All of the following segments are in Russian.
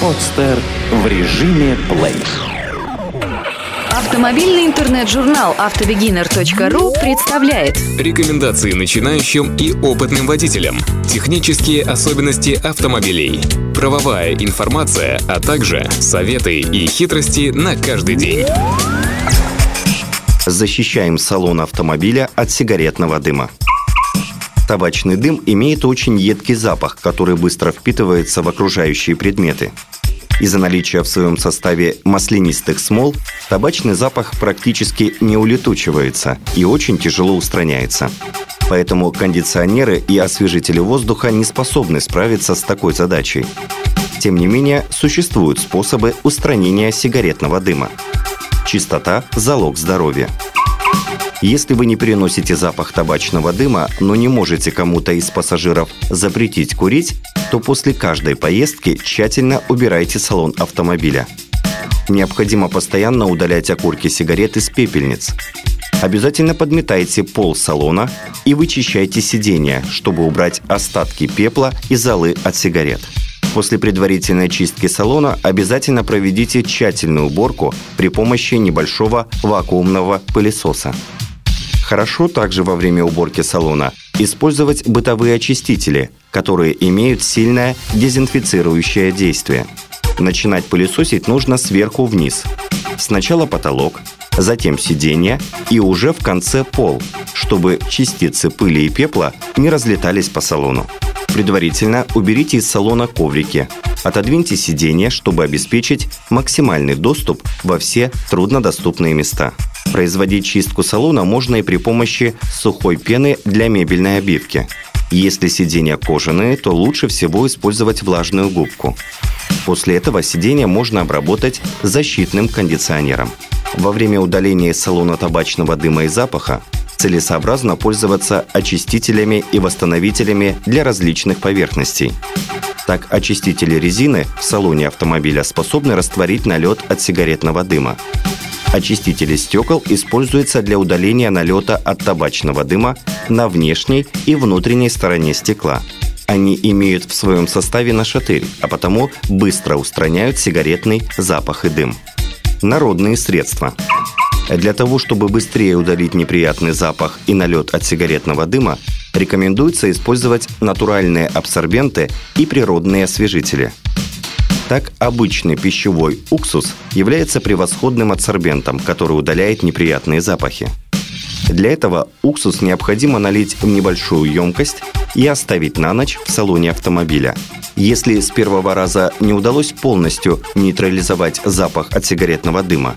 Подстер в режиме плей. Автомобильный интернет-журнал автобегинер.ру представляет Рекомендации начинающим и опытным водителям. Технические особенности автомобилей. Правовая информация, а также советы и хитрости на каждый день. Защищаем салон автомобиля от сигаретного дыма. Табачный дым имеет очень едкий запах, который быстро впитывается в окружающие предметы. Из-за наличия в своем составе маслянистых смол табачный запах практически не улетучивается и очень тяжело устраняется. Поэтому кондиционеры и освежители воздуха не способны справиться с такой задачей. Тем не менее, существуют способы устранения сигаретного дыма. Чистота – залог здоровья. Если вы не переносите запах табачного дыма, но не можете кому-то из пассажиров запретить курить, то после каждой поездки тщательно убирайте салон автомобиля. Необходимо постоянно удалять окурки сигарет из пепельниц. Обязательно подметайте пол салона и вычищайте сиденья, чтобы убрать остатки пепла и золы от сигарет. После предварительной чистки салона обязательно проведите тщательную уборку при помощи небольшого вакуумного пылесоса. Хорошо также во время уборки салона использовать бытовые очистители, которые имеют сильное дезинфицирующее действие. Начинать пылесосить нужно сверху вниз. Сначала потолок, затем сиденье и уже в конце пол, чтобы частицы пыли и пепла не разлетались по салону. Предварительно уберите из салона коврики, отодвиньте сиденье, чтобы обеспечить максимальный доступ во все труднодоступные места. Производить чистку салона можно и при помощи сухой пены для мебельной обивки. Если сиденья кожаные, то лучше всего использовать влажную губку. После этого сиденье можно обработать защитным кондиционером. Во время удаления из салона табачного дыма и запаха целесообразно пользоваться очистителями и восстановителями для различных поверхностей. Так, очистители резины в салоне автомобиля способны растворить налет от сигаретного дыма. Очистители стекол используются для удаления налета от табачного дыма на внешней и внутренней стороне стекла. Они имеют в своем составе нашатырь, а потому быстро устраняют сигаретный запах и дым. Народные средства. Для того, чтобы быстрее удалить неприятный запах и налет от сигаретного дыма, рекомендуется использовать натуральные абсорбенты и природные освежители – так, обычный пищевой уксус является превосходным адсорбентом, который удаляет неприятные запахи. Для этого уксус необходимо налить в небольшую емкость и оставить на ночь в салоне автомобиля. Если с первого раза не удалось полностью нейтрализовать запах от сигаретного дыма,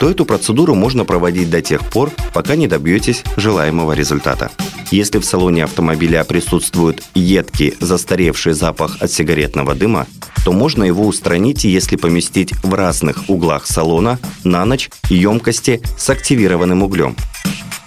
то эту процедуру можно проводить до тех пор, пока не добьетесь желаемого результата. Если в салоне автомобиля присутствует едкий, застаревший запах от сигаретного дыма, то можно его устранить, если поместить в разных углах салона на ночь емкости с активированным углем.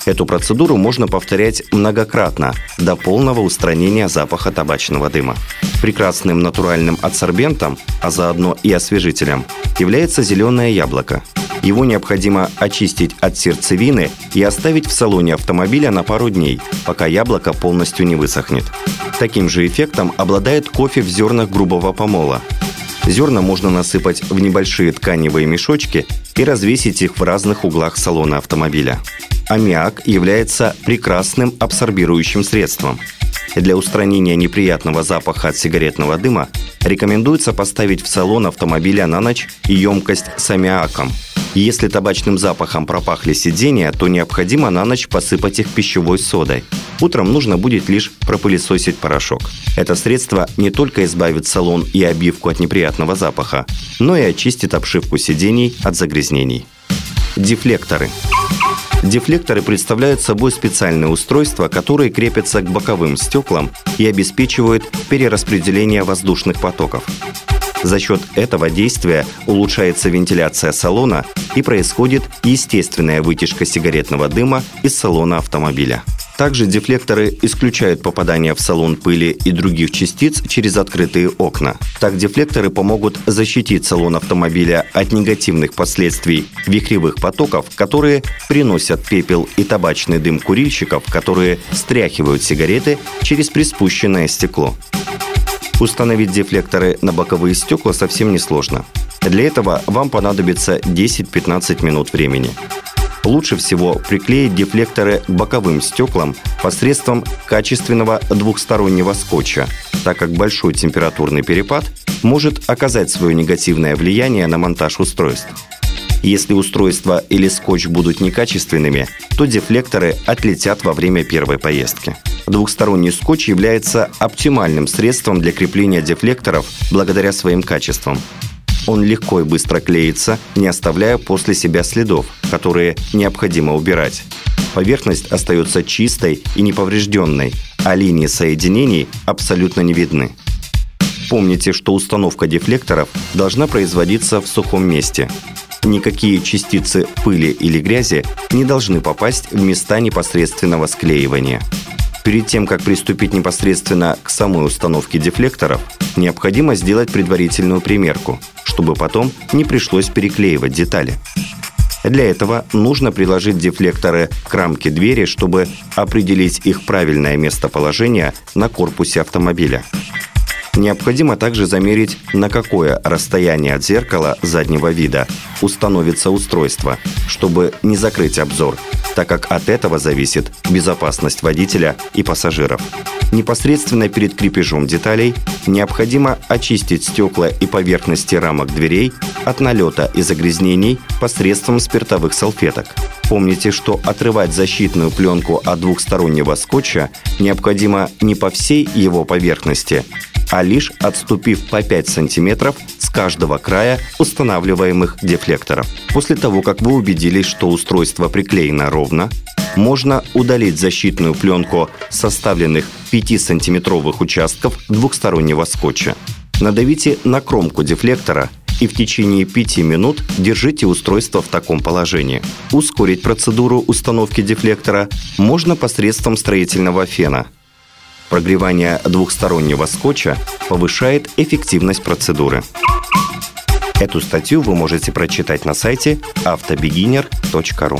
Эту процедуру можно повторять многократно до полного устранения запаха табачного дыма. Прекрасным натуральным адсорбентом, а заодно и освежителем, является зеленое яблоко. Его необходимо очистить от сердцевины и оставить в салоне автомобиля на пару дней, пока яблоко полностью не высохнет. Таким же эффектом обладает кофе в зернах грубого помола. Зерна можно насыпать в небольшие тканевые мешочки и развесить их в разных углах салона автомобиля. Аммиак является прекрасным абсорбирующим средством. Для устранения неприятного запаха от сигаретного дыма рекомендуется поставить в салон автомобиля на ночь емкость с аммиаком – если табачным запахом пропахли сиденья, то необходимо на ночь посыпать их пищевой содой. Утром нужно будет лишь пропылесосить порошок. Это средство не только избавит салон и обивку от неприятного запаха, но и очистит обшивку сидений от загрязнений. Дефлекторы. Дефлекторы представляют собой специальные устройства, которые крепятся к боковым стеклам и обеспечивают перераспределение воздушных потоков. За счет этого действия улучшается вентиляция салона и происходит естественная вытяжка сигаретного дыма из салона автомобиля. Также дефлекторы исключают попадание в салон пыли и других частиц через открытые окна. Так дефлекторы помогут защитить салон автомобиля от негативных последствий вихревых потоков, которые приносят пепел и табачный дым курильщиков, которые стряхивают сигареты через приспущенное стекло. Установить дефлекторы на боковые стекла совсем несложно. Для этого вам понадобится 10-15 минут времени. Лучше всего приклеить дефлекторы к боковым стеклам посредством качественного двухстороннего скотча, так как большой температурный перепад может оказать свое негативное влияние на монтаж устройств. Если устройство или скотч будут некачественными, то дефлекторы отлетят во время первой поездки. Двухсторонний скотч является оптимальным средством для крепления дефлекторов благодаря своим качествам. Он легко и быстро клеится, не оставляя после себя следов, которые необходимо убирать. Поверхность остается чистой и неповрежденной, а линии соединений абсолютно не видны. Помните, что установка дефлекторов должна производиться в сухом месте. Никакие частицы пыли или грязи не должны попасть в места непосредственного склеивания. Перед тем, как приступить непосредственно к самой установке дефлекторов, необходимо сделать предварительную примерку, чтобы потом не пришлось переклеивать детали. Для этого нужно приложить дефлекторы к рамке двери, чтобы определить их правильное местоположение на корпусе автомобиля. Необходимо также замерить, на какое расстояние от зеркала заднего вида установится устройство, чтобы не закрыть обзор, так как от этого зависит безопасность водителя и пассажиров. Непосредственно перед крепежом деталей необходимо очистить стекла и поверхности рамок дверей от налета и загрязнений посредством спиртовых салфеток. Помните, что отрывать защитную пленку от двухстороннего скотча необходимо не по всей его поверхности, а лишь отступив по 5 сантиметров с каждого края устанавливаемых дефлекторов. После того, как вы убедились, что устройство приклеено ровно, можно удалить защитную пленку составленных 5-сантиметровых участков двухстороннего скотча. Надавите на кромку дефлектора и в течение 5 минут держите устройство в таком положении. Ускорить процедуру установки дефлектора можно посредством строительного фена – Прогревание двухстороннего скотча повышает эффективность процедуры. Эту статью вы можете прочитать на сайте автобегинер.ру.